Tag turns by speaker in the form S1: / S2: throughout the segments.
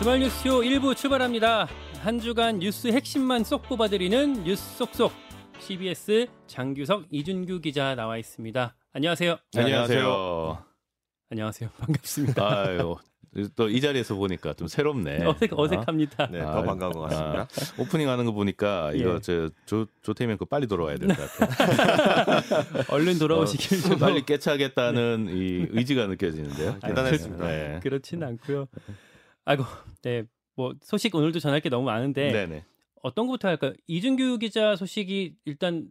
S1: 주말 뉴스쇼 1부 출발합니다. 한 주간 뉴스 핵심만 쏙 뽑아드리는 뉴스 쏙쏙. CBS 장규석 이준규 기자 나와 있습니다. 안녕하세요.
S2: 네, 안녕하세요.
S1: 안녕하세요. 반갑습니다.
S2: 아유, 또이 자리에서 보니까 좀 새롭네.
S1: 어색 어색합니다.
S3: 네,
S2: 아,
S3: 더 반가운 것 같습니다.
S2: 아, 오프닝 하는 거 보니까 이거
S1: 예.
S2: 저 조, 조태면 거 빨리 돌아와야 될 것 같아요.
S1: 얼른 돌아오시길 좀
S2: 빨리 깨차겠다는 이 의지가 느껴지는데요.
S3: 아, 대단했습니다.
S2: 네.
S1: 그렇진 않고요. 아이고, 네, 뭐 소식 오늘도 전할 게 너무 많은데
S2: 네네.
S1: 어떤 것부터 할까요? 이준규 기자 소식이 일단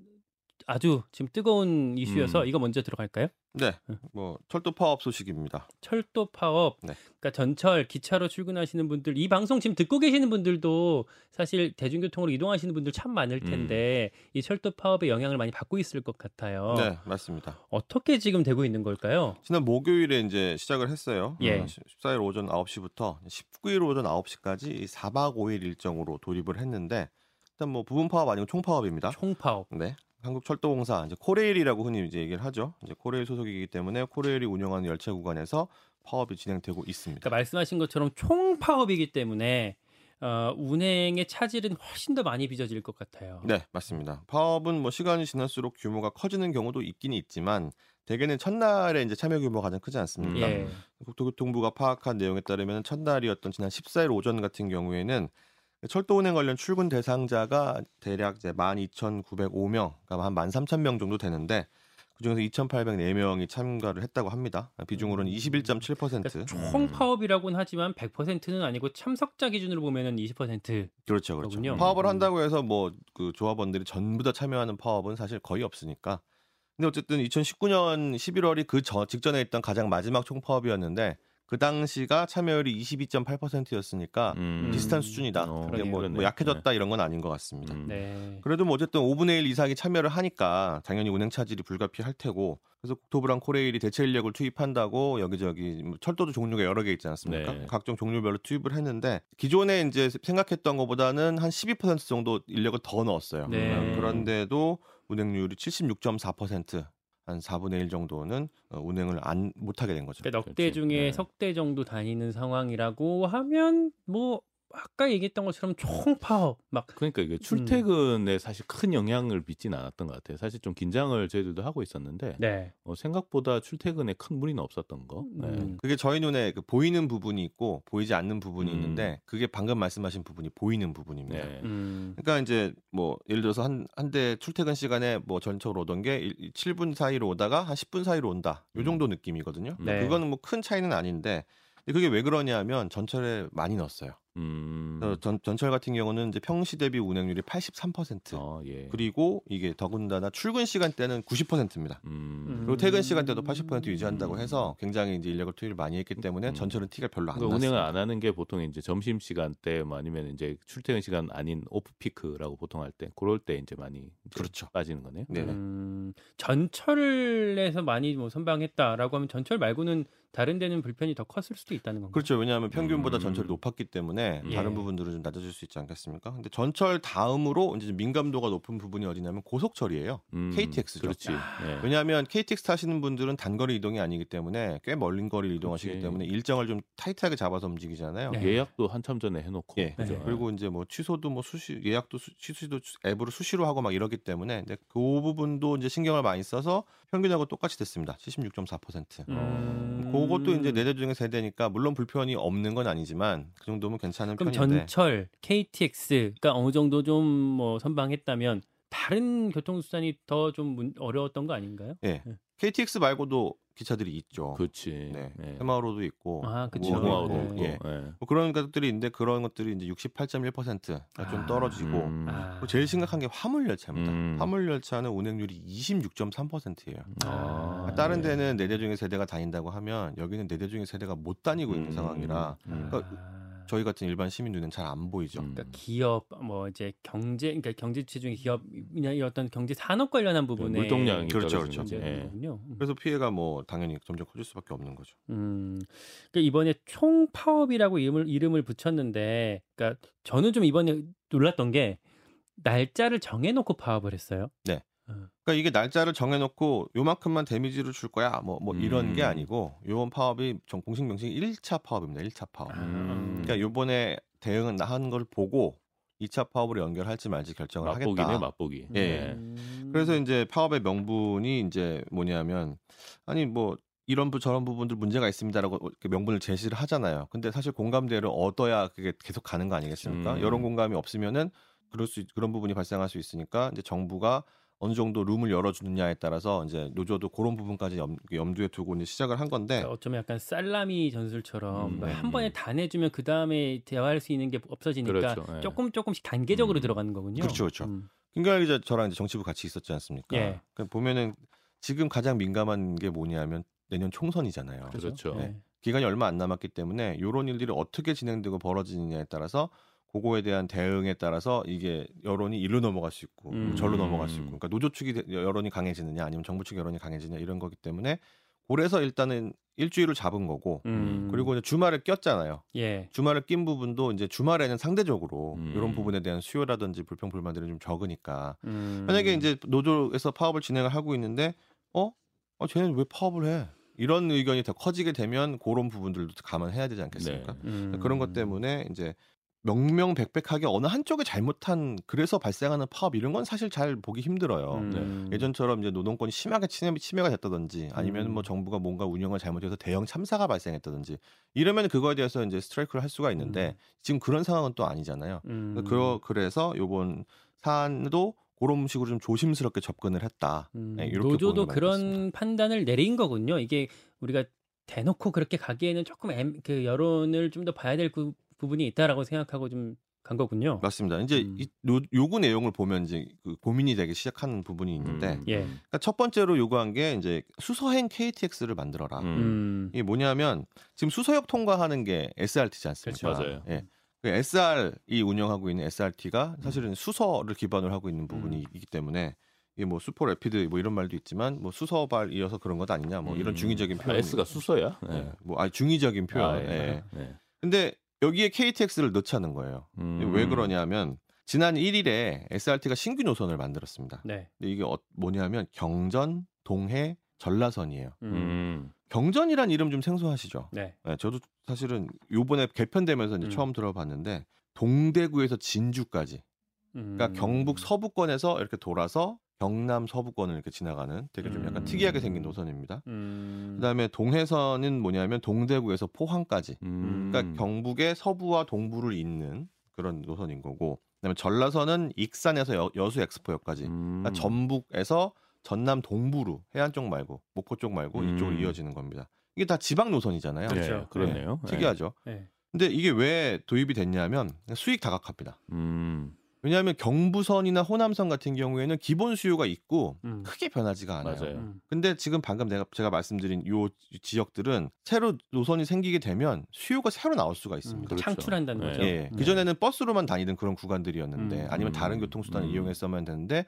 S1: 아주 지금 뜨거운 이슈여서
S2: 음.
S1: 이거 먼저 들어갈까요?
S3: 네, 뭐 철도 파업 소식입니다.
S1: 철도 파업,
S3: 네.
S1: 그러니까 전철 기차로 출근하시는 분들, 이 방송 지금 듣고 계시는 분들도 사실 대중교통으로 이동하시는 분들 참 많을
S2: 음.
S1: 텐데 이 철도 파업의 영향을 많이 받고 있을 것 같아요.
S3: 네, 맞습니다.
S1: 어떻게 지금 되고 있는 걸까요?
S3: 지난 목요일에 이제 시작을 했어요.
S1: 예.
S3: 어, 14일 오전 9시부터 19일 오전 9시까지 4박 5일 일정으로 돌입을 했는데 일단 뭐 부분 파업 아니고 총 파업입니다.
S1: 총 파업.
S3: 네. 한국철도공사 이제 코레일이라고 흔히 이제 얘기를 하죠. 이제 코레일 소속이기 때문에 코레일이 운영하는 열차 구간에서 파업이 진행되고 있습니다.
S1: 그러니까 말씀하신 것처럼 총 파업이기 때문에 어, 운행의 차질은 훨씬 더 많이 빚어질 것 같아요.
S3: 네, 맞습니다. 파업은 뭐 시간이 지날수록 규모가 커지는 경우도 있긴 있지만 대개는 첫날에 이제 참여 규모가 가장 크지 않습니까?
S1: 예.
S3: 국토교통부가 파악한 내용에 따르면 첫날이었던 지난 14일 오전 같은 경우에는 철도 운행 관련 출근 대상자가 대략 이제 12,905명, 그러니까 한 13,000명 정도 되는데 그중에서 2,804명이 참가를 했다고 합니다. 비중으로는 21.7%.
S1: 그러니까 총 파업이라고는 하지만 100%는 아니고 참석자 기준으로 보면은 20%
S3: 그렇죠, 그렇죠.
S1: 그렇군요.
S3: 파업을
S1: 음.
S3: 한다고 해서 뭐 그 조합원들이 전부 다 참여하는 파업은 사실 거의 없으니까. 근데 어쨌든 2019년 11월이 그 저 직전에 있던 가장 마지막 총파업이었는데 그 당시가 참여율이 22.8%였으니까
S2: 음.
S3: 비슷한 수준이다.
S2: 어,
S3: 이게 뭐. 뭐 약해졌다 이런 건 아닌 것 같습니다.
S2: 음.
S1: 네.
S3: 그래도 뭐 어쨌든 5분의 1 이상이 참여를 하니까 당연히 운행 차질이 불가피할 테고 그래서 국토부랑 코레일이 대체 인력을 투입한다고 여기저기 뭐 철도도 종류가 여러 개 있지 않습니까?
S2: 네.
S3: 각종 종류별로 투입을 했는데 기존에 이제 생각했던 것보다는 한 12% 정도 인력을 더 넣었어요.
S1: 네.
S3: 그런데도 운행률이 76.4%. 한 4분의 1 정도는 어, 운행을 안 못하게 된 거죠.
S1: 그러니까 넉대
S2: 그렇지.
S1: 중에
S2: 네.
S1: 석대 정도 다니는 상황이라고 하면 뭐 아까 얘기했던 것처럼 총파업 막
S2: 그러니까 이게 출퇴근에 사실 큰 영향을 미치진 않았던 것 같아요. 사실 좀 긴장을 저희들도 하고 있었는데
S1: 네.
S2: 어, 생각보다 출퇴근에 큰 무리는 없었던 거. 네.
S1: 음.
S3: 그게 저희 눈에 그 보이는 부분이 있고 보이지 않는 부분이
S2: 음.
S3: 있는데 그게 방금 말씀하신 부분이 보이는 부분입니다.
S2: 네.
S1: 음.
S3: 그러니까 이제 뭐 예를 들어서 한 한 대 출퇴근 시간에 뭐 전적으로 오던 게 일- 7분 사이로 오다가 한 10분 사이로 온다. 요 정도 느낌이거든요.
S1: 네.
S3: 그거는 뭐 큰 차이는 아닌데 그게 왜 그러냐면 전철에 많이 넣었어요.
S2: 음.
S3: 전, 전철 같은 경우는 이제 평시 대비 운행률이 83%.
S2: 어, 예.
S3: 그리고 이게 더군다나 출근 시간대는 90%입니다.
S2: 음.
S3: 그리고 퇴근 시간대도 80% 유지한다고 해서 굉장히 이제 인력을 투입을 많이 했기 때문에
S2: 음.
S3: 전철은 티가 별로 안
S2: 그러니까. 운행을 안 하는 게 보통 이제 점심 시간대 뭐 아니면 이제 출퇴근 시간 아닌 오프 피크라고 보통 할 때 그럴 때 이제 많이 이제
S3: 그렇죠.
S2: 빠지는 거네요.
S3: 네.
S1: 음, 전철에서 많이 뭐 선방했다라고 하면 전철 말고는 다른 데는 불편이 더 컸을 수도 있다는 건가요?
S3: 그렇죠. 왜냐하면 평균보다
S2: 음.
S3: 전철이 높았기 때문에
S2: 음.
S3: 다른
S1: 예.
S3: 부분들은 좀 낮아질 수 있지 않겠습니까? 근데 전철 다음으로 이제 좀 민감도가 높은 부분이 어디냐면 고속철이에요.
S2: 음,
S3: KTX 죠.
S2: 그렇지. 예.
S3: 왜냐하면 KTX 타시는 분들은 단거리 이동이 아니기 때문에 꽤 멀린 거리를 이동하시기
S2: 그렇지.
S3: 때문에 일정을 좀 타이트하게 잡아서 움직이잖아요.
S1: 네.
S2: 예약도 한참 전에 해놓고.
S3: 예.
S2: 그죠?
S3: 그리고 이제 뭐 취소도 뭐 수시 예약도 수, 취소도 앱으로 수시로 하고 막 이러기 때문에 근데 그 부분도 이제 신경을 많이 써서 평균하고 똑같이 됐습니다. 76.4%.
S1: 음.
S3: 그것도 이제 네대 중에 세대니까 물론 불편이 없는 건 아니지만 그 정도면 괜찮은
S1: 그럼
S3: 편인데.
S1: 전철, KTX가 어느 정도 좀 뭐 선방했다면 다른 교통수단이 더 좀 어려웠던 거 아닌가요?
S3: 예.
S1: 네.
S3: KTX 말고도 기차들이 있죠.
S2: 그렇지.
S3: 네.
S2: 예.
S3: 해마로도 있고.
S1: 아.
S3: 뭐,
S2: 무궁화호도
S1: 네.
S2: 있고.
S3: 예.
S2: 예.
S3: 뭐 그런 것들이 있는데 그런 것들이 이제 68.1%가 좀
S1: 아.
S3: 떨어지고
S2: 음.
S1: 아.
S3: 뭐 제일 심각한 게 화물 열차입니다.
S2: 음.
S3: 화물 열차는 운행률이 26.3%예요.
S1: 아.
S3: 다른
S2: 네.
S3: 데는 네 대 중에 세대가 다닌다고 하면 여기는 네 대 중에 세대가 못 다니고 있는
S2: 음.
S3: 상황이라
S2: 음.
S3: 그러니까
S1: 아.
S3: 저희 같은 일반 시민 눈엔 잘 안 보이죠.
S2: 음.
S1: 그러니까 기업 뭐 이제 경제 그러니까 경제 주체 중에 기업이나 이 어떤 경제 산업 관련한 부분에
S2: 물동량이
S3: 그렇죠, 그렇죠.
S2: 예.
S1: 문제군요.
S3: 그래서 피해가 뭐 당연히 점점 커질 수밖에 없는 거죠.
S1: 음, 그러니까 이번에 총 파업이라고 이름을 이름을 붙였는데, 그러니까 저는 좀 이번에 놀랐던 게 날짜를 정해놓고 파업을 했어요.
S3: 네. 그러니까 이게 날짜를 정해놓고 요만큼만 데미지를 줄 거야 뭐 뭐 이런 게
S2: 음.
S3: 아니고 요번 파업이 정 공식 명칭이 1차 파업입니다. 1차 파업.
S2: 음.
S3: 그러니까 요번에 대응은 하는 걸 보고 2차 파업으로 연결할지 말지 결정을
S2: 맛보기네
S3: 하겠다.
S2: 맛보기.
S3: 예.
S1: 음.
S3: 그래서 이제 파업의 명분이 이제 뭐냐면 아니 뭐 이런 부 저런 부분들 문제가 있습니다라고 명분을 제시를 하잖아요. 근데 사실 공감대를 얻어야 그게 계속 가는 거 아니겠습니까?
S2: 음.
S3: 여론 공감이 없으면은 그럴 수 있- 그런 부분이 발생할 수 있으니까 이제 정부가 어느 정도 룸을 열어주느냐에 따라서 이제 노조도 그런 부분까지 염, 염두에 두고 이제 시작을 한 건데
S1: 그러니까 어쩌면 약간 살라미 전술처럼
S2: 음,
S1: 뭐
S2: 네.
S1: 한 번에 다 내주면 그 다음에 대화할 수 있는 게 없어지니까
S2: 그렇죠. 예.
S1: 조금 조금씩 단계적으로
S2: 음.
S1: 들어가는 거군요.
S3: 그렇죠, 그렇죠.
S1: 음.
S3: 김경일 기자 저랑 이제 정치부 같이 있었지 않습니까?
S1: 예.
S3: 그 보면은 지금 가장 민감한 게 뭐냐면 내년 총선이잖아요.
S2: 그렇죠.
S1: 네.
S3: 기간이 얼마 안 남았기 때문에 이런 일들이 어떻게 진행되고 벌어지느냐에 따라서 그거에 대한 대응에 따라서 이게 여론이 일로 넘어갈 수 있고
S1: 음.
S3: 절로 넘어갈 수 있고 그러니까 노조 측이 대- 여론이 강해지느냐 아니면 정부 측 여론이 강해지느냐 이런 거기 때문에 그래서 일단은 일주일을 잡은 거고
S1: 음.
S3: 그리고 이제 주말을 꼈잖아요.
S1: 예.
S3: 주말을 낀 부분도 이제 주말에는 상대적으로
S2: 음.
S3: 이런 부분에 대한 수요라든지 불평 불만들이 좀 적으니까
S1: 음.
S3: 만약에 이제 노조에서 파업을 진행을 하고 있는데 어? 어 쟤는 왜 파업을 해? 이런 의견이 더 커지게 되면 그런 부분들도 감안해야 되지 않겠습니까?
S2: 네.
S1: 음.
S3: 그런 것 때문에 이제 명명백백하게 어느 한쪽에 잘못한 그래서 발생하는 파업 이런 건 사실 잘 보기 힘들어요.
S1: 음.
S3: 예전처럼 이제 노동권이 심하게 침해, 침해가 됐다든지 아니면
S1: 음.
S3: 뭐 정부가 뭔가 운영을 잘못해서 대형 참사가 발생했다든지 이러면 그거에 대해서 이제 스트라이크를 할 수가 있는데 지금 그런 상황은 또 아니잖아요.
S1: 음.
S3: 그 그래서 요번 사안도 그런 식으로 좀 조심스럽게 접근을 했다.
S1: 음.
S3: 네, 이렇게
S1: 노조도 그런. 판단을 내린 거군요. 이게 우리가 대놓고 그렇게 가기에는 조금 엠, 그 여론을 좀 더 봐야 될 그, 부분이 있다라고 생각하고 좀 간 거군요.
S3: 맞습니다. 이제
S1: 음.
S3: 이 요, 요구 내용을 보면 이제 그 고민이 되기 시작하는 부분이 있는데
S2: 음.
S1: 예.
S3: 그러니까 첫 번째로 요구한 게 이제 수서행 KTX를 만들어라.
S2: 음.
S1: 음.
S3: 이게 뭐냐면 지금 수서역 통과하는 게 SRT지 않습니까?
S2: 그렇죠. 맞아요.
S3: 예. 그 SR이 운영하고 있는 SRT가 사실은 수서를 기반으로 하고 있는 부분이
S1: 음.
S3: 있기 때문에 이게 뭐 슈퍼 래피드 뭐 이런 말도 있지만 뭐 수서발 이어서 그런 것 아니냐 뭐 이런
S2: 음.
S3: 중의적인
S2: 아,
S3: 표현.
S2: S가 수서야?
S3: 예. 뭐 아니 중의적인 표현.
S2: 아,
S3: 예.
S2: 예. 네.
S3: 근데 여기에 KTX를 넣자는 거예요.
S2: 음.
S3: 왜 그러냐면 지난 1일에 SRT가 신규 노선을 만들었습니다.
S1: 네.
S3: 근데 이게 어- 뭐냐면 경전, 동해, 전라선이에요.
S1: 음.
S2: 음.
S3: 경전이란 이름 좀 생소하시죠?
S1: 네.
S3: 네, 저도 사실은 요번에 개편되면서 이제
S1: 음.
S3: 처음 들어봤는데 동대구에서 진주까지 그러니까
S1: 음.
S3: 경북 서부권에서 이렇게 돌아서 경남 서부권을 이렇게 지나가는 되게 좀 약간
S1: 음.
S3: 특이하게 생긴 노선입니다.
S1: 음.
S3: 그다음에 동해선은 뭐냐면 동대구에서 포항까지
S2: 음.
S3: 그러니까 경북의 서부와 동부를 잇는 그런 노선인 거고 그다음에 전라선은 익산에서 여, 여수 엑스포역까지
S2: 음.
S3: 그러니까 전북에서 전남 동부로 해안 쪽 말고 목포 쪽 말고
S2: 음.
S3: 이쪽으로 이어지는 겁니다. 이게 다 지방 노선이잖아요.
S2: 네,
S1: 그렇죠.
S2: 그렇네요.
S3: 네, 특이하죠.
S1: 네.
S3: 근데 이게 왜 도입이 됐냐면 수익 다각화입니다.
S2: 음.
S3: 왜냐하면 경부선이나 호남선 같은 경우에는 기본 수요가 있고
S1: 음.
S3: 크게 변하지가 않아요.
S2: 맞아요.
S1: 음.
S3: 근데 지금 방금 내가 제가 말씀드린 요 지역들은 새로 노선이 생기게 되면 수요가 새로 나올 수가 있습니다.
S2: 그렇죠.
S1: 창출한다는
S2: 네.
S1: 거죠.
S3: 예.
S1: 음.
S3: 그 전에는 버스로만 다니던 그런 구간들이었는데
S1: 음.
S3: 아니면 다른
S2: 음.
S3: 교통수단을
S2: 음.
S3: 이용했으면 되는데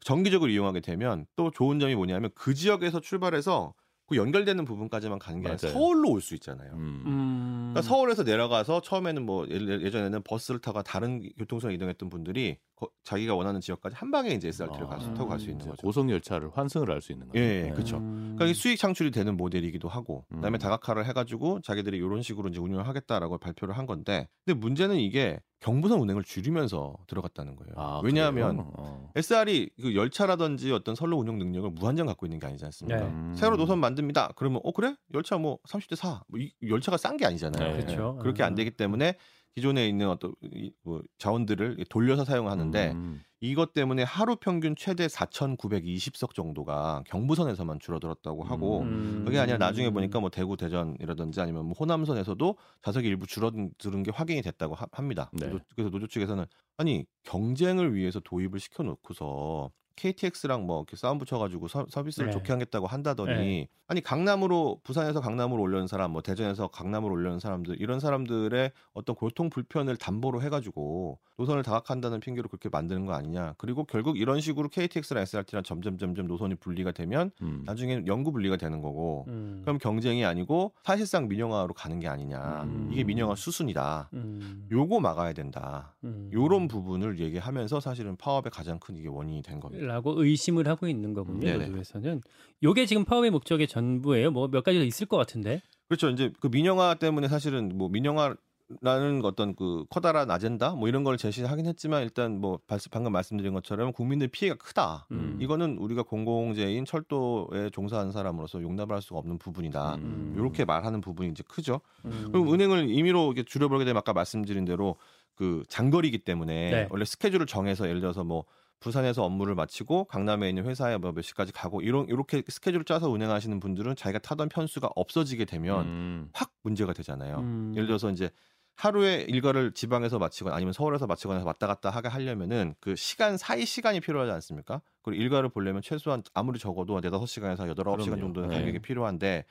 S3: 정기적으로 이용하게 되면 또 좋은 점이 뭐냐면 그 지역에서 출발해서 그 연결되는 부분까지만 가는 게 아니라
S2: 맞아요.
S3: 서울로 올 수 있잖아요.
S2: 음.
S1: 음.
S3: 그러니까 서울에서 내려가서 처음에는 뭐 예- 예전에는 버스를 타고 다른 교통수단 이동했던 분들이 거- 자기가 원하는 지역까지 한 방에 이제 SRT를
S2: 아,
S3: 타고 갈 수 있는 거죠.
S2: 고속 열차를 환승을 할 수 있는 거죠.
S3: 예,
S2: 네.
S1: 음.
S3: 그러니까 이게 수익 창출이 되는 모델이기도 하고 그다음에
S2: 음.
S3: 다각화를 해가지고 자기들이 이런 식으로 이제 운영을 하겠다라고 발표를 한 건데 근데 문제는 이게 경부선 운행을 줄이면서 들어갔다는 거예요.
S2: 아,
S3: 왜냐하면?
S2: 어.
S3: SR이 그 열차라든지 어떤 선로 운영 능력을 무한정 갖고 있는 게 아니지 않습니까?
S1: 네.
S2: 음.
S3: 새로 노선 만듭니다. 그러면 어 그래? 열차 뭐 30대 4. 뭐 이, 열차가 싼 게 아니잖아요.
S2: 네.
S1: 그렇죠.
S3: 그렇게 안 되기 때문에 기존에 있는 어떤 이- 뭐 자원들을 돌려서 사용하는데
S2: 음.
S3: 이것 때문에 하루 평균 최대 4,920석 정도가 경부선에서만 줄어들었다고 하고
S1: 음.
S3: 그게 아니라 나중에 보니까 뭐 대구 대전이라든지 아니면 뭐 호남선에서도 좌석이 일부 줄어드는 게 확인이 됐다고 하- 합니다.
S2: 네.
S3: 그래서 노조 측에서는 아니 경쟁을 위해서 도입을 시켜놓고서 KTX랑 뭐 이렇게 싸움 붙여가지고 서, 서비스를
S1: 네.
S3: 좋게 하겠다고 한다더니
S1: 네.
S3: 아니 강남으로 부산에서 강남으로 올려는 사람 뭐 대전에서 강남으로 올려는 사람들 이런 사람들의 어떤 교통 불편을 담보로 해가지고 노선을 다각한다는 핑계로 그렇게 만드는 거 아니냐 그리고 결국 이런 식으로 KTX랑 SRT랑 점점 점점 노선이 분리가 되면
S2: 음.
S3: 나중에는 영구 분리가 되는 거고
S1: 음.
S3: 그럼 경쟁이 아니고 사실상 민영화로 가는 게 아니냐
S2: 음.
S3: 이게 민영화 수순이다
S1: 음.
S3: 요거 막아야 된다
S1: 음.
S3: 요런 부분을 얘기하면서 사실은 파업의 가장 큰 이게 원인이 된 겁니다.
S1: 라고 의심을 하고 있는 거군요.
S3: 네네.
S1: 노조에서는 요게 지금 파업의 목적의 전부예요. 뭐 몇 가지 더 있을 것 같은데.
S3: 그렇죠. 이제 그 민영화 때문에 사실은 뭐 민영화 라는 어떤 그 커다란 아젠다 뭐 이런 걸 제시하긴 했지만 일단 뭐 발- 방금 말씀드린 것처럼 국민들 피해가 크다.
S1: 음.
S3: 이거는 우리가 공공재인 철도에 종사하는 사람으로서 용납을 할 수가 없는 부분이다.
S2: 음.
S3: 이렇게 말하는 부분이 이제 크죠.
S1: 음.
S3: 그럼 은행을 임의로 이렇게 줄여버리게 되면 아까 말씀드린 대로 그 장거리이기 때문에
S1: 네.
S3: 원래 스케줄을 정해서 예를 들어서 뭐 부산에서 업무를 마치고 강남에 있는 회사에 뭐 몇 시까지 가고 이런 이렇게 스케줄을 짜서 운행하시는 분들은 자기가 타던 편수가 없어지게 되면
S2: 음.
S3: 확 문제가 되잖아요.
S1: 음.
S3: 예를 들어서 이제 하루에 일과를 지방에서 마치거나 아니면 서울에서 마치거나 해서 왔다 갔다 하게 하려면은 그 시간 사이 시간이 필요하지 않습니까? 그리고 일과를 보려면 최소한 아무리 적어도 네다섯 시간에서 여덟 아홉 시간. 정도는
S2: 네.
S3: 간격이 필요한데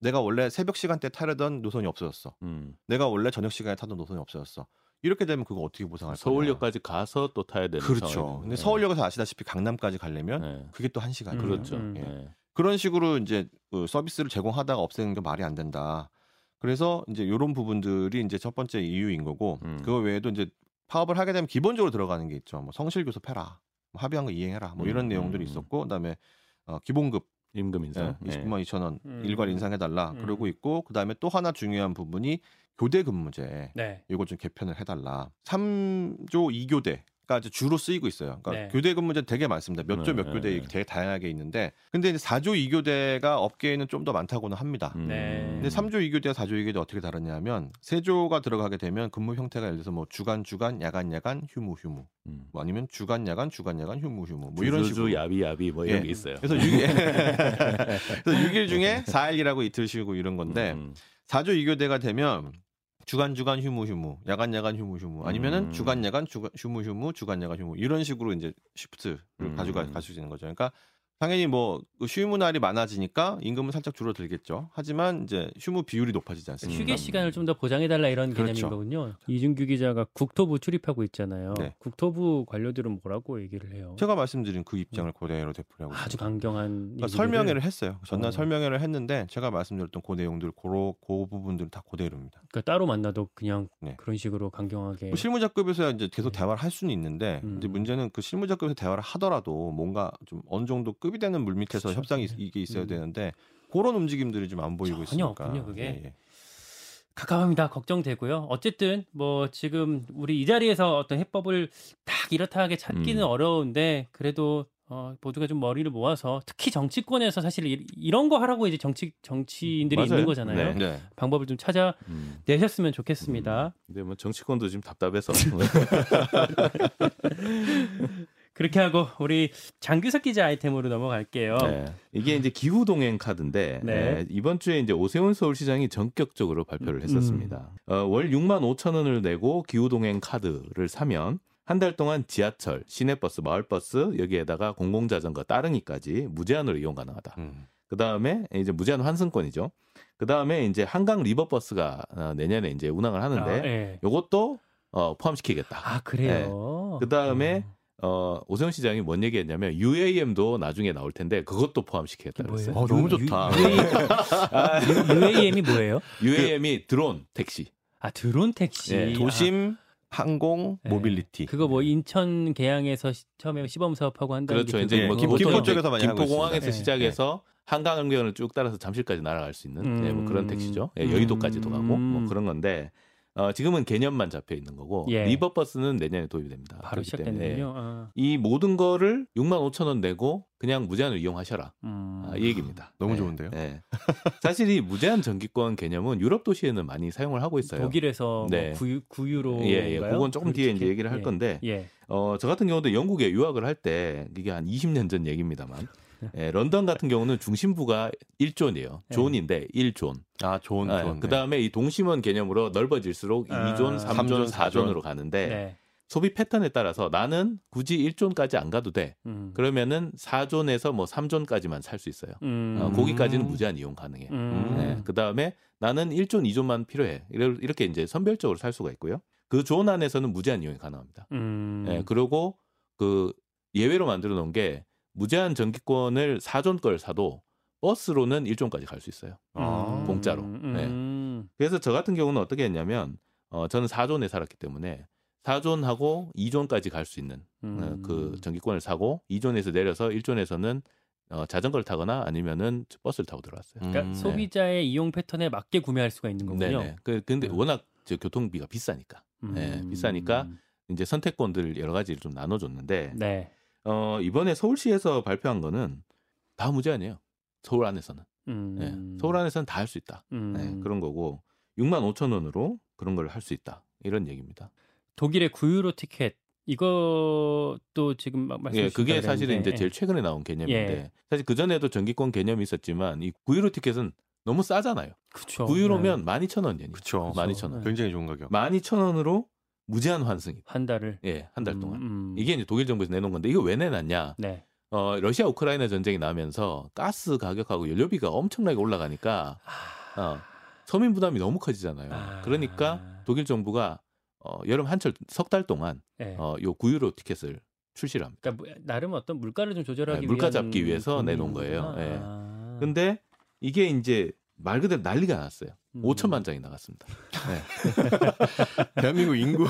S3: 내가 원래 새벽 시간대 타려던 노선이 없어졌어.
S2: 음.
S3: 내가 원래 저녁 시간에 타던 노선이 없어졌어. 이렇게 되면 그거 어떻게 보상할 거냐?
S2: 서울역까지 가서 또 타야 되는
S3: 그렇죠.
S2: 상황이네요.
S3: 근데
S2: 네.
S3: 서울역에서 아시다시피 강남까지 가려면
S2: 네.
S3: 그게 또 한 시간.
S1: 음,
S2: 그렇죠.
S1: 음.
S3: 예.
S2: 네.
S3: 그런 식으로 이제 그 서비스를 제공하다가 없애는 게 말이 안 된다. 그래서 이제 이런 부분들이 이제 첫 번째 이유인 거고
S2: 음.
S3: 그거 외에도 이제 파업을 하게 되면 기본적으로 들어가는 게 있죠. 뭐 성실 교섭해라, 뭐 합의한 거 이행해라, 뭐 이런
S2: 음,
S3: 내용들이
S2: 음.
S3: 있었고 그다음에 어, 기본급
S2: 임금
S3: 예,
S2: 인상. 네.
S3: 29만 2천 원
S1: 음.
S3: 일괄 인상해달라
S1: 음.
S3: 그러고 있고 그 다음에 또 하나 중요한 부분이 교대 근무제
S1: 네.
S3: 이거 좀 개편을 해달라. 3조 2교대가 이제 주로 쓰이고 있어요. 그러니까
S1: 네.
S3: 교대 근무제 되게 많습니다. 몇조
S2: 네,
S3: 몇 교대
S2: 네.
S3: 되게 다양하게 있는데, 근데 이제 4조 2교대가 업계에는 좀 더 많다고는 합니다.
S2: 음.
S1: 네.
S3: 근데 3조 2교대와 4조 2교대 어떻게 다르냐면 세조가 들어가게 되면 근무 형태가 예를 들어서 뭐 주간 주간 야간 야간 휴무 휴무
S2: 음.
S3: 뭐 아니면 주간 야간 주간 야간 휴무 휴무 뭐 이런 식으로
S2: 야비 야비 뭐 이런
S3: 예.
S2: 게 있어요.
S3: 그래서 6일 그래서 6일 중에 4일 일하고 이틀 쉬고 이런 건데
S2: 음.
S3: 4조 2교대가 되면 주간 주간 휴무 휴무 야간 야간 휴무 휴무 아니면은
S2: 음.
S3: 주간 야간 주간 휴무 휴무 주간 야간 휴무 이런 식으로 이제 시프트를
S2: 음.
S3: 가져가 가시는 거죠. 그러니까 당연히 뭐그 휴무 날이 많아지니까 임금은 살짝 줄어들겠죠. 하지만 이제 휴무 비율이 높아지지 않습니까?
S1: 휴게 시간을 좀 더 보장해달라 이런 개념인
S3: 그렇죠.
S1: 거군요. 이준규 기자가 국토부 출입하고 있잖아요.
S3: 네.
S1: 국토부 관료들은 뭐라고 얘기를 해요?
S3: 제가 말씀드린 그 입장을 그대로 되풀이하고
S1: 아주
S3: 있습니다.
S1: 강경한
S3: 그러니까 설명회를 했어요. 전날
S1: 어.
S3: 설명회를 했는데 제가 말씀드렸던 그 내용들 고로 그 부분들은 다 그대로입니다.
S1: 그러니까 따로 만나도 그냥
S3: 네.
S1: 그런 식으로 강경하게
S3: 뭐 실무자급에서 이제 계속
S1: 네.
S3: 대화를 할 수는 있는데
S1: 음.
S3: 이제 문제는 그 실무자급에서 대화를 하더라도 뭔가 좀 어느 정도 급이 되는 물 밑에서
S1: 그렇죠.
S3: 협상이
S1: 네.
S3: 이게 있어야
S1: 음.
S3: 되는데 그런 움직임들이 좀 안 보이고
S1: 전혀
S3: 있으니까
S1: 없군요, 그게.
S3: 예, 예.
S1: 가까움이다 걱정되고요. 어쨌든 뭐 지금 우리 이 자리에서 어떤 해법을 딱 이렇다 하게 찾기는
S2: 음.
S1: 어려운데 그래도 어, 모두가 좀 머리를 모아서 특히 정치권에서 사실 이- 이런 거 하라고 이제 정치 정치인들이
S2: 맞아요.
S1: 있는 거잖아요.
S2: 네.
S3: 네.
S1: 방법을 좀 찾아
S2: 음.
S1: 내셨으면 좋겠습니다.
S2: 근데 뭐 정치권도 지금 답답해서
S1: 그렇게 하고 우리 장규석 기자 아이템으로 넘어갈게요.
S2: 네. 이게 이제 기후 동행 카드인데
S1: 네.
S2: 예, 이번 주에 이제 오세훈 서울시장이 전격적으로 발표를
S1: 음.
S2: 했었습니다. 어, 월 6만 5천 원을 내고 기후 동행 카드를 사면 한 달 동안 지하철, 시내버스, 마을버스 여기에다가 공공자전거 따릉이까지 무제한으로 이용 가능하다.
S3: 음.
S2: 그 다음에 이제 무제한 환승권이죠. 그 다음에 이제 한강 리버버스가 어, 내년에 이제 운항을 하는데
S1: 아, 예.
S2: 요것도 어, 포함시키겠다.
S1: 아, 그래요.
S2: 그 다음에 어, 오세훈 시장이 뭔 얘기했냐면 UAM도 나중에 나올 텐데 그것도 포함시키겠다 그랬어요.
S3: 어, 너무
S1: 유-
S3: 좋다.
S1: 유- UAM이 뭐예요?
S2: UAM이 드론 택시.
S1: 아 드론 택시.
S2: 예,
S3: 도심 항공
S1: 네.
S3: 모빌리티
S1: 아, 그거 뭐 인천 계양에서 시- 처음에 시범 사업하고 한다는
S2: 그렇죠.
S1: 게
S2: 이제. 뭐
S3: 김-
S2: 보통
S3: 김포 쪽에서 많이 하고
S2: 김포공항에서. 시작해서 한강변을 쭉 따라서 잠실까지 날아갈 수 있는
S1: 음.
S2: 예, 뭐 그런 택시죠. 예, 여의도까지도 가고 뭐
S1: 음.
S2: 그런 건데 어, 지금은 개념만 잡혀 있는 거고
S1: 예.
S2: 리버버스는 내년에 도입이 됩니다.
S1: 바로 시작됐는군요. 아.
S2: 이 모든 거를 6만 5천 원 내고 그냥 무제한으로 이용하셔라.
S1: 음.
S2: 아, 이 얘기입니다.
S3: 너무
S2: 예,
S3: 좋은데요?
S2: 예. 사실 이 무제한 전기권 개념은 유럽 도시에는 많이 사용을 하고 있어요.
S1: 독일에서
S2: 네.
S1: 뭐 구유, 구유로
S2: 예, 예. 그건 조금 뒤에 이제 얘기를 할 건데,
S1: 예.
S2: 어, 저 같은 경우도 영국에 유학을 할 때, 이게 한 20년 전 얘기입니다만, 예, 런던 같은 경우는 중심부가 1 zone이에요.
S1: 네.
S2: zone인데 1 zone.
S3: 아 좋은 좋은
S2: 그 다음에 이 동심원 개념으로 넓어질수록
S1: 아,
S2: 2 zone, 3 zone,
S3: 3 zone,
S2: 4 zone으로 가는데,
S1: 네.
S2: 소비 패턴에 따라서 나는 굳이 1 zone까지 안 가도 돼.
S1: 음.
S2: 그러면은 4 zone에서 뭐 3 zone까지만 살 수 있어요.
S1: 음.
S2: 어, 거기까지는 무제한 이용 가능해.
S1: 음.
S2: 네, 그 다음에 나는 1 zone, 2 zone만 필요해. 이렇게 이제 선별적으로 살 수가 있고요. 그 존 안에서는 무제한 이용이 가능합니다.
S1: 음.
S2: 예, 그리고 그 예외로 만들어 놓은 게 무제한 전기권을 4존 걸 사도 버스로는 1존까지 갈 수 있어요.
S3: 아.
S2: 공짜로.
S1: 음.
S2: 네.
S1: 음.
S2: 그래서 저 같은 경우는 어떻게 했냐면 어, 저는 4존에 살았기 때문에 4존하고 2존까지 갈 수 있는 어,
S1: 음.
S2: 그 전기권을 사고 2존에서 내려서 1존에서는 어, 자전거를 타거나 아니면은 버스를 타고 들어왔어요.
S1: 그러니까
S3: 음.
S1: 소비자의 이용 패턴에 맞게 구매할 수가 있는 거군요.
S2: 네네. 그 근데
S1: 음.
S2: 워낙 저 교통비가 비싸니까 네, 비싸니까 이제 선택권들 여러 가지를 좀 나눠줬는데
S1: 네.
S2: 어, 이번에 서울시에서 발표한 거는 다 무제한이에요. 서울 안에서는
S1: 음.
S2: 네, 서울 안에서는 다 할 수 있다.
S1: 음.
S2: 네, 그런 거고 6만 5천 원으로 그런 걸 할 수 있다 이런 얘기입니다.
S1: 독일의 9유로 티켓 이것도 지금 막 말씀
S2: 예, 그게 사실은 이제 제일 최근에 나온 개념인데
S1: 예.
S2: 사실 그 전에도 전기권 개념이 있었지만 이 9유로 티켓은 너무 싸잖아요.
S1: 그렇죠.
S2: 9유로면 12,000원이에요.
S3: 그렇죠.
S2: 12,000원.
S3: 굉장히 좋은 가격.
S2: 12,000원으로 무제한 환승이
S1: 한 달을
S2: 예, 한 달 동안.
S1: 음, 음.
S2: 이게 이제 독일 정부에서 내놓은 건데 이거 왜 내놨냐?
S1: 네.
S2: 어, 러시아 우크라이나 전쟁이 나면서 가스 가격하고 연료비가 엄청나게 올라가니까 어, 서민 부담이 너무 커지잖아요.
S1: 아.
S2: 그러니까 독일 정부가 어, 여름 한철 석 달 동안
S1: 네.
S2: 어, 요 9유로 티켓을 출시를 합니다.
S1: 그러니까 뭐- 나름 어떤 물가를 좀 조절하기
S2: 네, 물가
S1: 위한
S2: 잡기 위해서. 내놓은 거예요. 예.
S1: 아.
S2: 근데 이게 이제 말 그대로 난리가 났어요.
S1: 음.
S2: 5천만 장이 나갔습니다.
S3: 대한민국 인구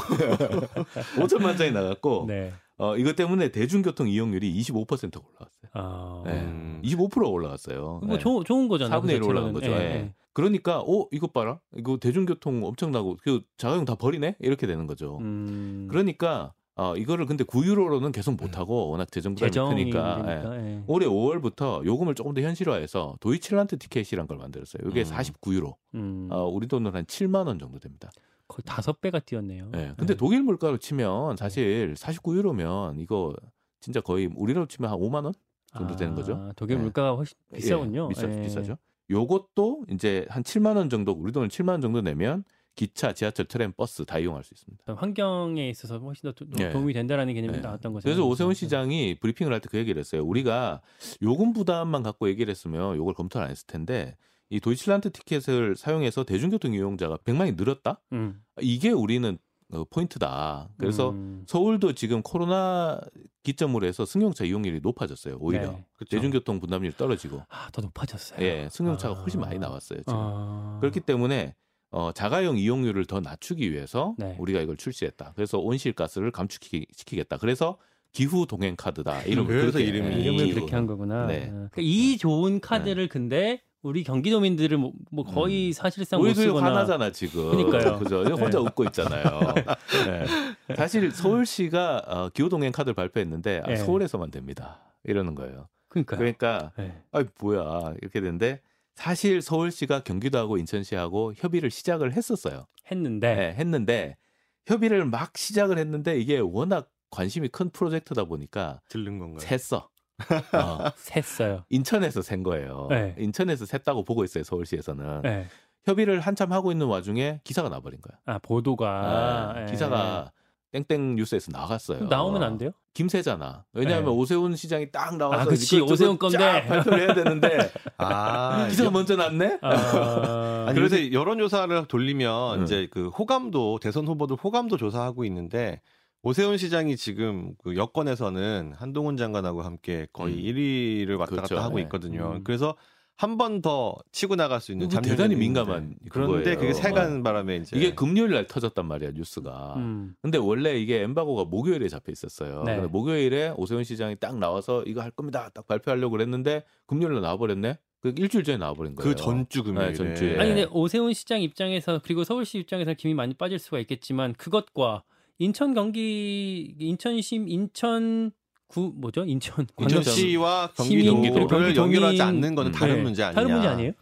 S2: 5천만 장이 나갔고
S1: 네.
S2: 어, 이것 때문에 대중교통 이용률이 25%가 올라갔어요.
S1: 아.
S2: 네.
S3: 음.
S2: 25% 올라갔어요.
S1: 뭐
S2: 네.
S1: 좋은 좋은 거잖아요.
S2: 4분의
S1: 1그
S2: 올라간. 거죠.
S1: 예,
S2: 예.
S1: 예.
S2: 그러니까 어 이것 봐라. 이거 대중교통 엄청나고 그 자가용 다 버리네. 이렇게 되는 거죠.
S1: 음.
S2: 그러니까 어 이거를 근데 9유로로는 계속 못 하고 워낙 재정 부담이
S1: 재정이
S2: 크니까 예.
S1: 되니까, 예.
S2: 올해 5월부터 요금을 조금 더 현실화해서 도이칠란트 티켓이란 걸 만들었어요. 이게
S3: 음.
S2: 49유로.
S1: 음.
S2: 어, 우리 돈으로 한 7만 원 정도 됩니다.
S1: 거의 다섯 배가 뛰었네요.
S2: 예. 근데
S1: 네.
S2: 독일 물가로 치면 사실 49유로면 이거 진짜 거의 우리로 치면 한 5만 원 정도 되는 거죠.
S1: 아, 독일
S2: 네.
S1: 물가가 훨씬 비싸군요.
S2: 예, 비싸,
S1: 예.
S2: 비싸죠. 요것도 이제 한 7만 원 정도 우리 돈을 7만 원 정도 내면 기차, 지하철, 트램, 버스 다 이용할 수 있습니다.
S1: 환경에 있어서 훨씬 더 도,
S2: 예.
S1: 도움이 된다라는 개념이
S2: 네.
S1: 나왔던 거죠.
S2: 그래서 오세훈 시장이 브리핑을 할 때 그 얘기를 했어요. 우리가 요금 부담만 갖고 얘기를 했으면 요걸 검토를 안 했을 텐데 이 도이칠란트 티켓을 사용해서 대중교통 이용자가 100만이 늘었다?
S1: 음.
S2: 이게 우리는 어, 포인트다. 그래서
S1: 음.
S2: 서울도 지금 코로나 기점으로 해서 승용차 이용률이 높아졌어요. 오히려
S1: 네.
S3: 그쵸.
S2: 대중교통 부담률이 떨어지고,
S1: 아, 더 높아졌어요.
S2: 예, 승용차가
S1: 아.
S2: 훨씬 많이 나왔어요. 지금.
S1: 아.
S2: 그렇기 때문에 어, 자가용 이용률을 더 낮추기 위해서
S1: 네.
S2: 우리가 이걸 출시했다. 그래서 온실가스를 감축시키겠다. 그래서 기후 동행 카드다. 이름을
S3: 그래서
S2: 그렇게,
S3: 이름이
S2: 예,
S1: 이름을. 그렇게 한 거구나.
S2: 네.
S1: 아, 그러니까 이 좋은 카드를 근데 우리 경기도민들은 뭐, 뭐 거의 사실상 못
S2: 음. 우리도 이거
S1: 쓰거나
S2: 화나잖아 지금.
S1: 그러니까요.
S2: 그죠? 혼자
S1: 네.
S2: 웃고 있잖아요. 네. 사실 서울시가 어, 기후 동행 카드를 발표했는데 아,
S1: 네.
S2: 서울에서만 됩니다. 이러는 거예요.
S1: 그러니까요.
S2: 그러니까
S1: 네.
S2: 아 뭐야 이렇게 되는데 사실 서울시가 경기도하고 인천시하고 협의를 시작을 했었어요.
S1: 했는데
S2: 네, 했는데 협의를 막 시작을 했는데 이게 워낙 관심이 큰 프로젝트다 보니까
S3: 들른 건가요?
S2: 샜어. 어,
S1: 샜어요.
S2: 인천에서 샌 거예요.
S1: 네.
S2: 인천에서 샜다고 보고 있어요. 서울시에서는
S1: 네.
S2: 협의를 한참 하고 있는 와중에 기사가 나버린 거야.
S1: 아 보도가
S2: 네,
S1: 예.
S2: 기사가 땡땡 뉴스에서 나갔어요.
S1: 나오면 안 돼요?
S2: 김새잖아. 왜냐하면
S1: 네.
S2: 오세훈 시장이 딱 나와서
S1: 아, 그치. 오세훈 건데.
S2: 쫙 발표를 해야 되는데
S3: 아,
S2: 기사가 먼저 났네.
S1: 아,
S3: 아니 그래서 여론조사를 돌리면
S2: 음.
S3: 이제 그 호감도 대선 후보들 호감도 조사하고 있는데 오세훈 시장이 지금 그 여권에서는 한동훈 장관하고 함께 거의
S2: 음.
S3: 1위를 왔다
S2: 그렇죠.
S3: 갔다 하고
S2: 네.
S3: 있거든요.
S1: 음.
S3: 그래서 한 번 더 치고 나갈 수 있는
S2: 그거
S3: 잠재력이
S2: 대단히. 민감한
S3: 그런데
S2: 그거예요.
S3: 그게 세간 바람에 이제
S2: 이게 금요일 날 터졌단 말이야 뉴스가.
S1: 음.
S2: 근데 원래 이게 엠바고가 목요일에 잡혀 있었어요.
S1: 네.
S2: 근데 목요일에 오세훈 시장이 딱 나와서 이거 할 겁니다. 딱 발표하려고 그랬는데 금요일 날 나와버렸네. 그 일주일 전에 나와버린 거예요.
S3: 그 전주 금요일에
S2: 네, 전주에.
S1: 아니 근데 오세훈 시장 입장에서 그리고 서울시 입장에서 김이 많이 빠질 수가 있겠지만 그것과 인천 경기 인천심 인천 구 뭐죠 인천
S3: 인천시와 경기도를 연결하지 않는 거는
S1: 음,
S3: 다른
S1: 네.
S3: 문제 아니냐.
S1: 다른 문제 아니에요?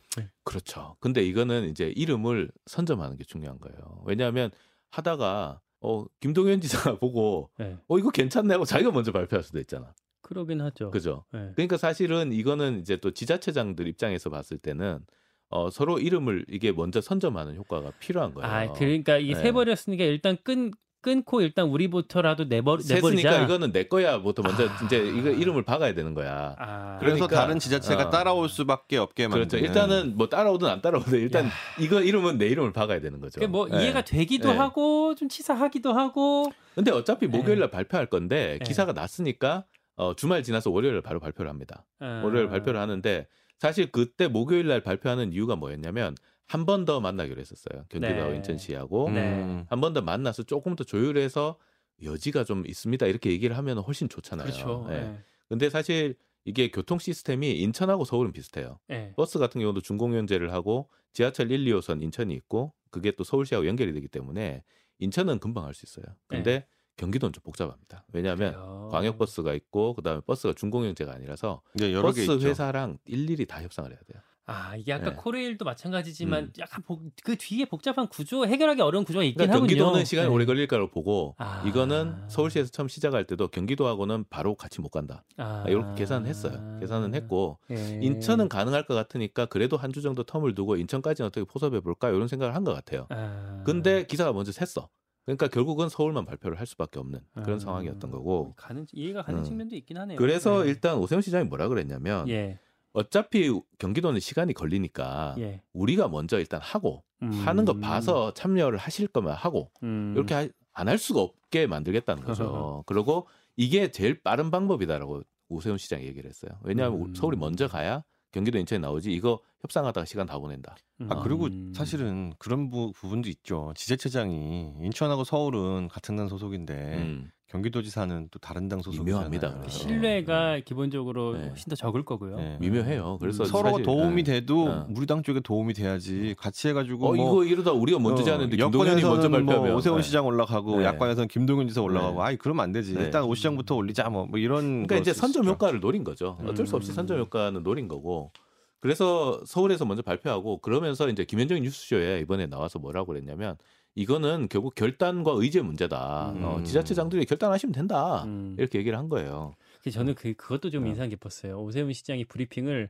S2: 그렇죠. 근데 이거는 이제 이름을 선점하는 게 중요한 거예요. 왜냐하면 하다가 어 김동연 지사 보고
S1: 네.
S2: 어 이거 괜찮네 하고 자기가 먼저 발표할 수도 있잖아.
S1: 그러긴 하죠.
S2: 그죠?
S1: 네.
S2: 그러니까 사실은 이거는 이제 또 지자체장들 입장에서 봤을 때는 어 서로 이름을 이게 먼저 선점하는 효과가 필요한 거예요.
S1: 아 그러니까 이게
S2: 네.
S1: 세버렸으니까 일단 끈 끊고 일단 우리부터라도 내버 내버리자.
S2: 이거는 내 거야 부터 먼저
S1: 아.
S2: 이제 이거 이름을 박아야 되는 거야.
S1: 아,
S3: 그래서
S2: 그러니까,
S3: 다른 지자체가
S2: 어.
S3: 따라올 수밖에 없게 만드는.
S2: 그렇죠. 일단은 뭐 따라오든 안 따라오든 일단
S1: 야.
S2: 이거 이름은 내 이름을 박아야 되는 거죠.
S1: 뭐
S2: 네.
S1: 이해가 되기도
S2: 네.
S1: 하고 좀 치사하기도 하고
S2: 근데 어차피
S1: 네.
S2: 목요일 날 발표할 건데
S1: 네.
S2: 기사가 났으니까 어, 주말 지나서 월요일 바로 발표를 합니다.
S1: 아.
S2: 월요일 발표를 하는데 사실 그때 목요일 날 발표하는 이유가 뭐였냐면 한 번 더 만나기로 했었어요. 경기도하고
S1: 네.
S2: 인천시하고
S1: 네.
S3: 음.
S2: 한번 더 만나서 조금 더 조율해서 여지가 좀 있습니다. 이렇게 얘기를 하면 훨씬 좋잖아요.
S1: 그렇죠.
S2: 예.
S1: 예.
S2: 근데 사실 이게 교통 시스템이 인천하고 서울은 비슷해요.
S1: 예.
S2: 버스 같은 경우도 준공연제를 하고 지하철 1, 2호선 인천이 있고 그게 또 서울시하고 연결이 되기 때문에 인천은 금방 할 수 있어요. 근데 경기도는 좀 복잡합니다. 왜냐하면
S1: 네. 그래요.
S2: 광역버스가 있고 그다음에 버스가 준공연제가 아니라서
S3: 네,
S2: 버스
S3: 있죠.
S2: 회사랑 일일이 다 협상을 해야 돼요.
S1: 아 이게 아까
S2: 네.
S1: 코레일도 마찬가지지만
S2: 음.
S1: 약간 복- 그 뒤에 복잡한 구조 해결하기 어려운 구조가 있긴
S2: 그러니까
S1: 하군요.
S2: 경기도는 시간이
S1: 네.
S2: 오래 걸릴 거라고 보고
S1: 아.
S2: 이거는 서울시에서 처음 시작할 때도 경기도하고는 바로 같이 못 간다.
S1: 아.
S2: 이렇게 계산을 했어요. 계산은 했고
S1: 예.
S2: 인천은 가능할 것 같으니까 그래도 한 주 정도 텀을 두고 인천까지는 어떻게 포섭해 볼까 이런 생각을 한 것 같아요.
S1: 아.
S2: 근데 기사가 먼저 샜어. 그러니까 결국은 서울만 발표를 할 수밖에 없는 그런
S1: 아.
S2: 상황이었던 거고.
S1: 가는 이해가 가는
S2: 음.
S1: 측면도 있긴 하네요.
S2: 그래서
S1: 예.
S2: 일단 오세훈 시장이 뭐라 그랬냐면
S1: 예.
S2: 어차피 경기도는 시간이 걸리니까
S1: 예.
S2: 우리가 먼저 일단 하고
S1: 음.
S2: 하는 거 봐서 참여를 하실 거면 하고
S1: 음.
S2: 이렇게 안 할 수가 없게 만들겠다는 거죠. 그리고 이게 제일 빠른 방법이다라고 오세훈 시장이 얘기를 했어요. 왜냐하면
S1: 음.
S2: 서울이 먼저 가야 경기도 인천에 나오지 이거 협상하다가 시간 다 보낸다.
S3: 아 그리고
S1: 음.
S3: 사실은 그런 부, 부분도 있죠. 지자체장이 인천하고 서울은 같은 당 소속인데
S2: 음.
S3: 경기도지사는 또 다른 당 소속이잖아요.
S2: 미묘합니다, 그래서.
S1: 신뢰가 기본적으로
S2: 네.
S1: 훨씬 더 적을 거고요.
S3: 네.
S2: 미묘해요. 그래서
S1: 음.
S3: 서로가
S2: 사실,
S3: 도움이
S2: 예.
S3: 돼도
S2: 어.
S3: 우리 당 쪽에 도움이 돼야지 같이 해가지고
S2: 어
S3: 뭐
S2: 이거 이러다 우리가 먼저
S3: 어,
S2: 하는데 김동연이 먼저
S3: 여권에서는
S2: 발표하면
S3: 뭐 오세훈
S2: 네.
S3: 시장 올라가고
S2: 네.
S3: 야권에서는 김동연 지사 올라가고
S2: 네.
S3: 아이 그러면 안 되지
S2: 네.
S3: 일단 오 시장부터 올리자 뭐, 뭐 이런
S2: 그러니까
S3: 걸
S2: 이제
S3: 수
S2: 선점
S3: 있죠.
S2: 효과를 노린 거죠. 어쩔 수 없이
S1: 음.
S2: 선점 효과는 노린 거고. 그래서 서울에서 먼저 발표하고 그러면서 이제 김현정 뉴스쇼에 이번에 나와서 뭐라고 그랬냐면 이거는 결국 결단과 의지의 문제다.
S3: 음.
S2: 어, 지자체장들이 결단하시면 된다.
S1: 음.
S2: 이렇게 얘기를 한 거예요.
S1: 그래서 저는 그 그것도 좀
S2: 어.
S1: 인상 깊었어요. 오세훈 시장이 브리핑을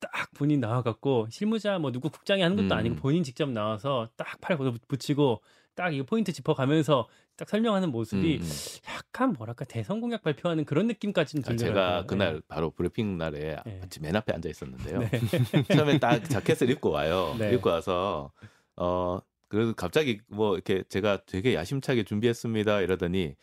S1: 딱 본인 나와갖고 실무자 뭐 누구 국장이 하는 것도
S2: 음.
S1: 아니고 본인 직접 나와서 딱 팔 붙이고 딱 이거 포인트 짚어가면서 딱 설명하는 모습이
S2: 음, 음.
S1: 약간 뭐랄까 대선 공약 발표하는 그런 느낌까지는
S2: 아,
S1: 들더라고요.
S2: 제가 그날 바로 브리핑 날에
S1: 네.
S2: 마치 맨 앞에 앉아 있었는데요.
S1: 네.
S2: 처음에 딱 자켓을 입고 와요.
S1: 네.
S2: 입고 와서 어 그래도 갑자기 뭐 이렇게 제가 되게 야심차게 준비했습니다 이러더니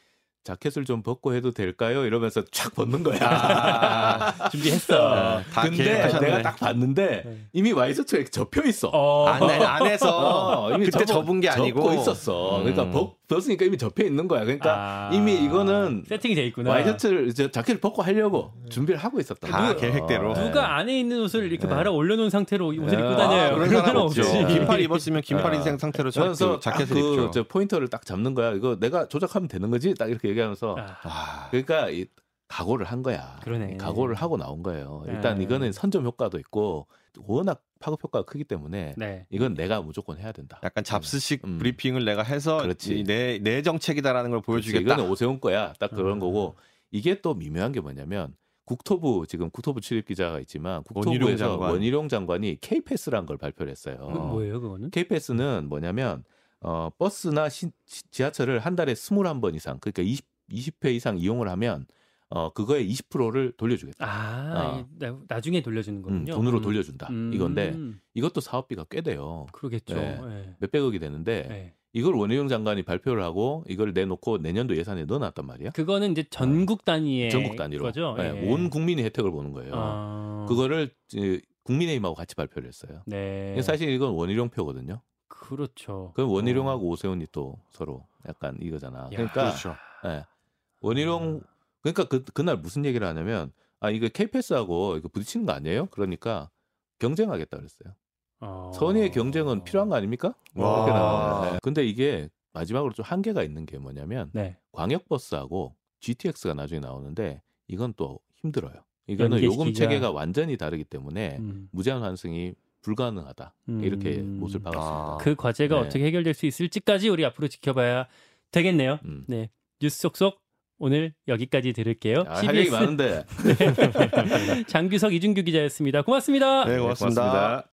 S2: 자켓을 좀 벗고 해도 될까요? 이러면서 촥 벗는 거야.
S1: 아, 준비했어.
S3: 다
S2: 근데
S3: 계획하셨네.
S2: 내가 딱 봤는데
S1: 네.
S2: 이미 와이셔츠에 접혀 있어.
S1: 어.
S3: 안에 안에서
S2: 어, 이미
S3: 그때
S2: 접어-
S3: 접은 게 아니고
S2: 접고 있었어. 그러니까
S3: 음.
S2: 벗, 벗으니까 이미 접혀 있는 거야. 그러니까
S1: 아,
S2: 이미 이거는
S1: 세팅이 돼 있구나.
S2: 와이셔츠를 이제 자켓을 벗고 하려고 준비를 하고 있었다.
S3: 다 계획대로.
S1: 누가 안에 있는 옷을 이렇게
S2: 네.
S1: 말아 올려놓은 상태로 옷을
S2: 네.
S1: 입고
S2: 아,
S1: 다녀요.
S3: 그런
S1: 그런
S3: 사람.
S1: 없지.
S3: 긴팔 입었으면 긴팔
S2: 아.
S3: 인생 상태로 저-
S2: 그래서
S3: 그 자켓을
S2: 그
S3: 입죠.
S2: 저 포인터를 딱 잡는 거야. 이거 내가 조작하면 되는 거지? 딱 이렇게 얘기하면서
S1: 아,
S3: 아,
S2: 그러니까 이 각오를 한 거야.
S1: 그러네.
S2: 이 각오를 하고 나온 거예요. 일단
S1: 네.
S2: 이거는 선점 효과도 있고 워낙 파급 효과가 크기 때문에
S1: 네.
S2: 이건 내가 무조건 해야 된다.
S3: 약간 잡스식
S2: 음.
S3: 브리핑을 내가 해서 내, 내 정책이다라는 걸. 보여주겠다.
S2: 이거는 오세훈 거야. 딱 그런
S1: 음.
S2: 거고 이게 또 미묘한 게 뭐냐면 국토부 지금 국토부 출입 기자가 있지만
S3: 원희룡
S2: 국토부에서
S3: 장관.
S2: 원희룡 장관이 K-패스라는 걸 발표를 했어요.
S1: 그 뭐예요, 그거는?
S2: K-패스는 뭐냐면 어, 버스나 시- 시- 지하철을 한 달에 21번 이상 그러니까 20, 20회 이상 이용을 하면 어, 그거의 20%를 돌려주겠다.
S1: 아,
S2: 어.
S1: 나, 나중에 돌려주는
S2: 음,
S1: 거군요.
S2: 돈으로
S1: 음.
S2: 돌려준다.
S1: 음.
S2: 이건데 이것도 사업비가 꽤 돼요.
S1: 그러겠죠.
S2: 네.
S1: 네.
S2: 몇백억이 되는데
S1: 네.
S2: 이걸 원희룡 장관이 발표를 하고 이걸 내놓고 내년도 예산에 넣어놨단 말이야.
S1: 그거는 이제 전국 단위의
S2: 전국 단위로
S1: 거죠.
S2: 네,
S1: 예.
S2: 온 국민이 혜택을 보는 거예요.
S1: 아,
S2: 그거를 국민의힘하고 같이 발표를 했어요.
S1: 네.
S2: 사실 이건 원희룡 표거든요.
S1: 그렇죠.
S2: 그럼 원희룡하고 오세훈이 또 서로 약간 이거잖아.
S1: 야.
S2: 그러니까
S3: 그렇죠.
S2: 예. 원희룡 그러니까 그 그날 무슨 얘기를 하냐면 아 이거 KPS하고 이거 부딪히는 거 아니에요? 그러니까 경쟁하겠다 그랬어요.
S1: 어.
S2: 선의의 경쟁은 필요한 거 아닙니까?
S3: 와.
S2: 그렇게 나와요. 네. 근데 이게 마지막으로 좀 한계가 있는 게 뭐냐면
S1: 네.
S2: 광역버스하고 GTX가 나중에 나오는데 이건 또 힘들어요. 이거는
S1: 연계시키기가.
S2: 요금 체계가 완전히 다르기 때문에
S1: 음.
S2: 무제한 환승이 불가능하다.
S1: 음.
S2: 이렇게 못을 박았습니다.
S3: 아.
S1: 그 과제가
S2: 네.
S1: 어떻게 해결될 수 있을지까지 우리 앞으로 지켜봐야 되겠네요.
S2: 음.
S1: 네. 뉴스 속속 오늘 여기까지 들을게요.
S2: 아, 할 얘기 많은데
S1: 장규석 이준규 기자였습니다. 고맙습니다.
S3: 네, 고맙습니다.